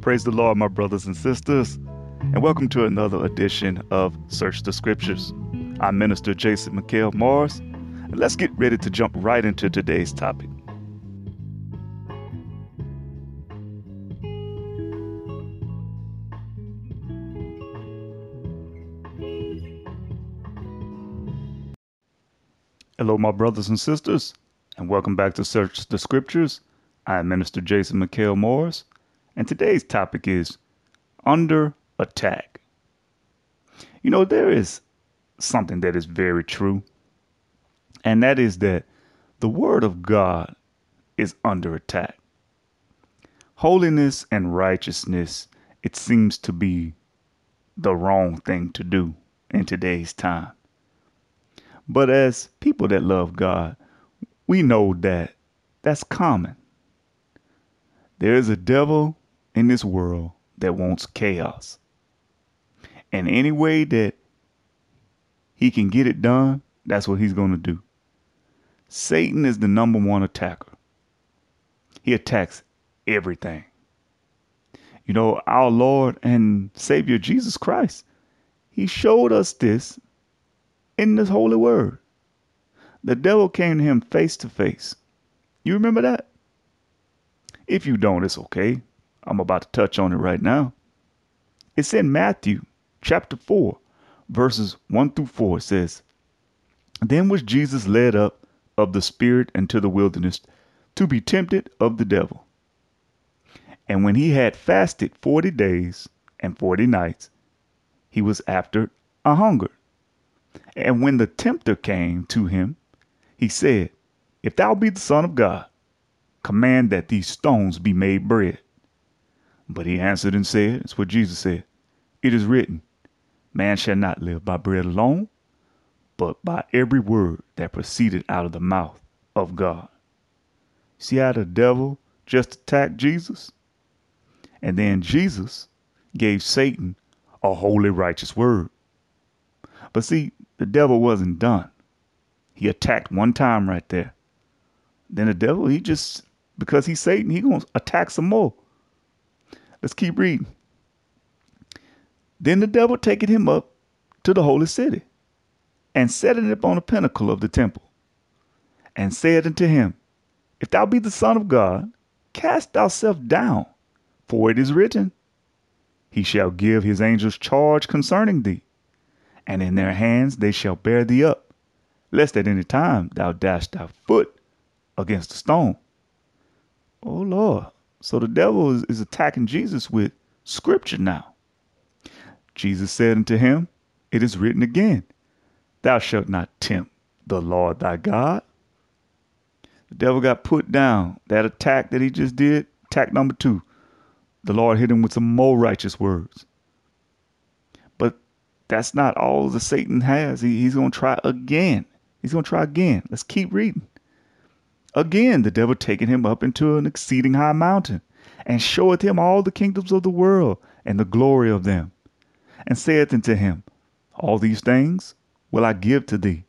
Praise the Lord, my brothers and sisters, and welcome to another edition of Search the Scriptures. I'm Minister Jason McHale Morris, and let's get ready to jump right into today's topic. Hello, my brothers and sisters, and welcome back to Search the Scriptures. I'm Minister Jason McHale Morris, and today's topic is under attack. You know, there is something that is very true, and that is that the Word of God is under attack. Holiness and righteousness, it seems to be the wrong thing to do in today's time. But as people that love God, we know that that's common. There is a devil in this world that wants chaos. And any way that he can get it done, that's what he's going to do. Satan is the number one attacker. He attacks everything. You know, our Lord and Savior Jesus Christ, he showed us this in this holy word. The devil came to him face to face. You remember that? If you don't, it's okay. I'm about to touch on it right now. It's in Matthew chapter 4, verses 1 through 4. It says, Then was Jesus led up of the Spirit into the wilderness to be tempted of the devil. And when he had fasted forty days and forty nights, he was after a hunger. And when the tempter came to him, he said, If thou be the Son of God, command that these stones be made bread. But he answered and said, It's what Jesus said, It is written, Man shall not live by bread alone, but by every word that proceeded out of the mouth of God. See how the devil just attacked Jesus? And then Jesus gave Satan a holy, righteous word. But see, the devil wasn't done. He attacked one time right there. Then the devil, he just, because he's Satan, he going to attack some more. Let's keep reading. Then the devil taking him up to the holy city and setting it upon the pinnacle of the temple and said unto him, If thou be the Son of God, cast thyself down, for it is written, He shall give his angels charge concerning thee, and in their hands they shall bear thee up, lest at any time thou dash thy foot against a stone. Oh Lord. So the devil is, is attacking Jesus with scripture now. Jesus said unto him, It is written again, Thou shalt not tempt the Lord thy God. The devil got put down. That attack that he just did, attack number two, the Lord hit him with some more righteous words. But that's not all the Satan has. He, he's going to try again. He's going to try again. Let's keep reading. Again, the devil taking him up into an exceeding high mountain, and showeth him all the kingdoms of the world and the glory of them, and saith unto him, All these things will I give to thee,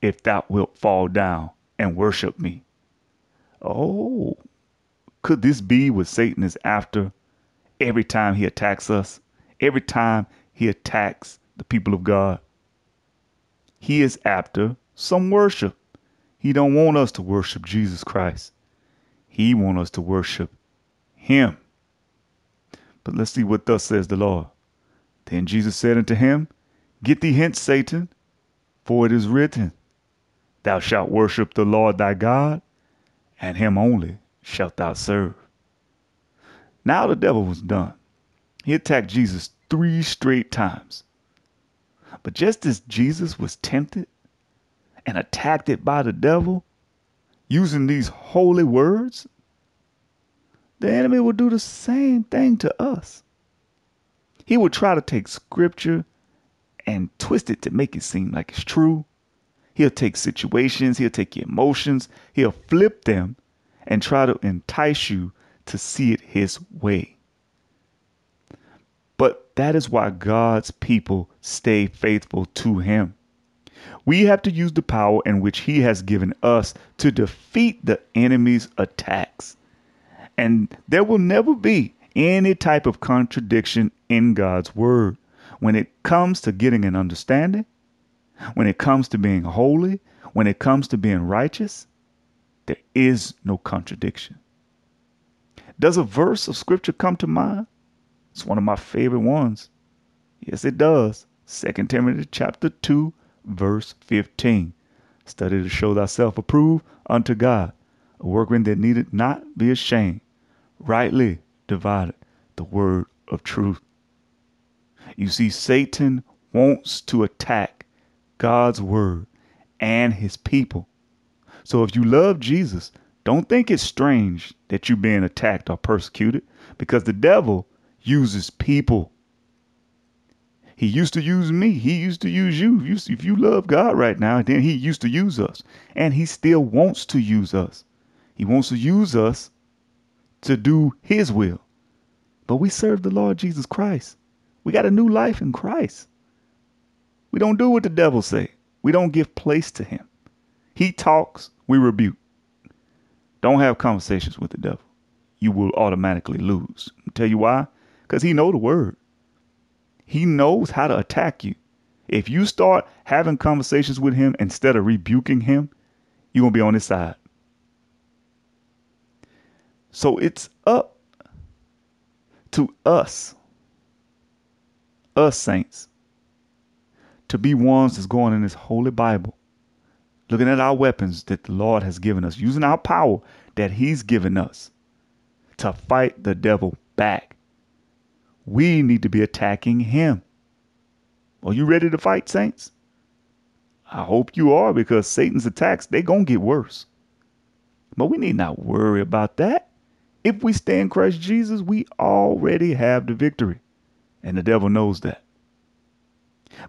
if thou wilt fall down and worship me. Oh, could this be what Satan is after every time he attacks us? Every time he attacks the people of God? He is after some worship. He don't want us to worship Jesus Christ. He want us to worship him. But let's see what thus says the Lord. Then Jesus said unto him, Get thee hence, Satan, for it is written, Thou shalt worship the Lord thy God, and him only shalt thou serve. Now the devil was done. He attacked Jesus three straight times. But just as Jesus was tempted and attacked it by the devil using these holy words, the enemy will do the same thing to us. He will try to take scripture and twist it to make it seem like it's true. He'll take situations, he'll take your emotions, he'll flip them and try to entice you to see it his way. But that is why God's people stay faithful to him. We have to use the power in which he has given us to defeat the enemy's attacks. And there will never be any type of contradiction in God's word. When it comes to getting an understanding, when it comes to being holy, when it comes to being righteous, there is no contradiction. Does a verse of scripture come to mind? It's one of my favorite ones. Yes, it does. 2 Timothy chapter 2, verse 15. Study to show thyself approved unto God, a workman that needed not be ashamed, rightly divided the word of truth. You see, Satan wants to attack God's word and his people. So if you love Jesus, don't think it's strange that you're being attacked or persecuted because the devil uses people. He used to use me. He used to use you. If you love God right now, then he used to use us. And he still wants to use us. He wants to use us to do his will. But we serve the Lord Jesus Christ. We got a new life in Christ. We don't do what the devil say. We don't give place to him. He talks, we rebuke. Don't have conversations with the devil. You will automatically lose. I'll tell you why? Because he know the word. He knows how to attack you. If you start having conversations with him instead of rebuking him, you're going to be on his side. So it's up to us, us saints, to be ones that's going in this holy Bible, looking at our weapons that the Lord has given us, using our power that He's given us to fight the devil back. We need to be attacking him. Are you ready to fight, saints? I hope you are because Satan's attacks, they're going to get worse. But we need not worry about that. If we stay in Christ Jesus, we already have the victory. And the devil knows that.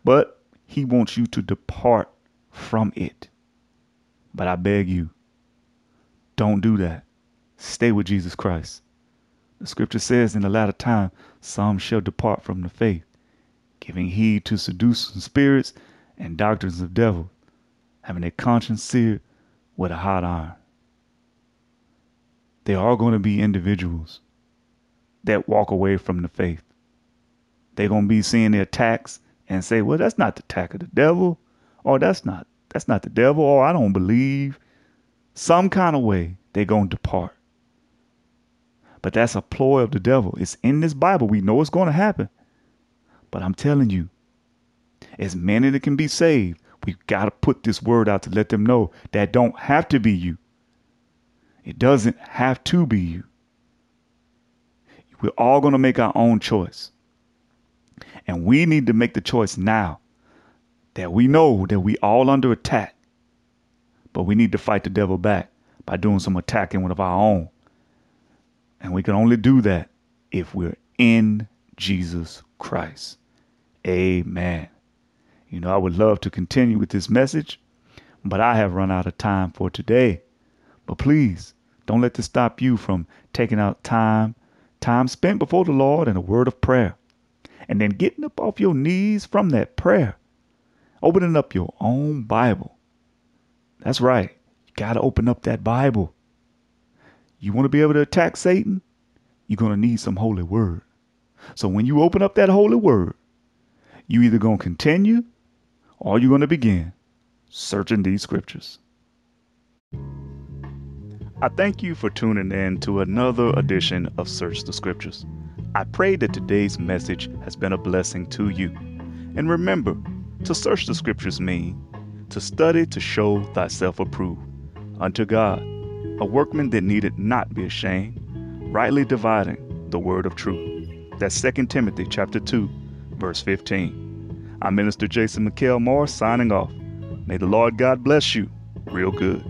But he wants you to depart from it. But I beg you, don't do that. Stay with Jesus Christ. The scripture says in the latter time, some shall depart from the faith, giving heed to seducing spirits and doctrines of devils, having their conscience seared with a hot iron. There are going to be individuals that walk away from the faith. They're going to be seeing the attacks and say, well, that's not the attack of the devil. Or that's not, that's not the devil. Or I don't believe. Some kind of way they're going to depart. But that's a ploy of the devil. It's in this Bible. We know it's going to happen. But I'm telling you, as many that can be saved, we've got to put this word out to let them know that don't have to be you. It doesn't have to be you. We're all going to make our own choice. And we need to make the choice now that we know that we all under attack. But we need to fight the devil back by doing some attacking of our own. And we can only do that if we're in Jesus Christ. Amen. You know, I would love to continue with this message, but I have run out of time for today. But please don't let this stop you from taking out time, time spent before the Lord in a word of prayer, and then getting up off your knees from that prayer, opening up your own Bible. That's right. You got to open up that Bible you want to be able to attack Satan? You're going to need some holy word. So when you open up that holy word, you either going to continue or you're going to begin searching these scriptures. I thank you for tuning in to another edition of Search the Scriptures. I pray that today's message has been a blessing to you. And remember, to search the scriptures mean to study to show thyself approved unto God a workman that needed not be ashamed, rightly dividing the word of truth. That's 2 Timothy chapter 2, verse 15. I'm Minister Jason McHale Morris signing off. May the Lord God bless you real good.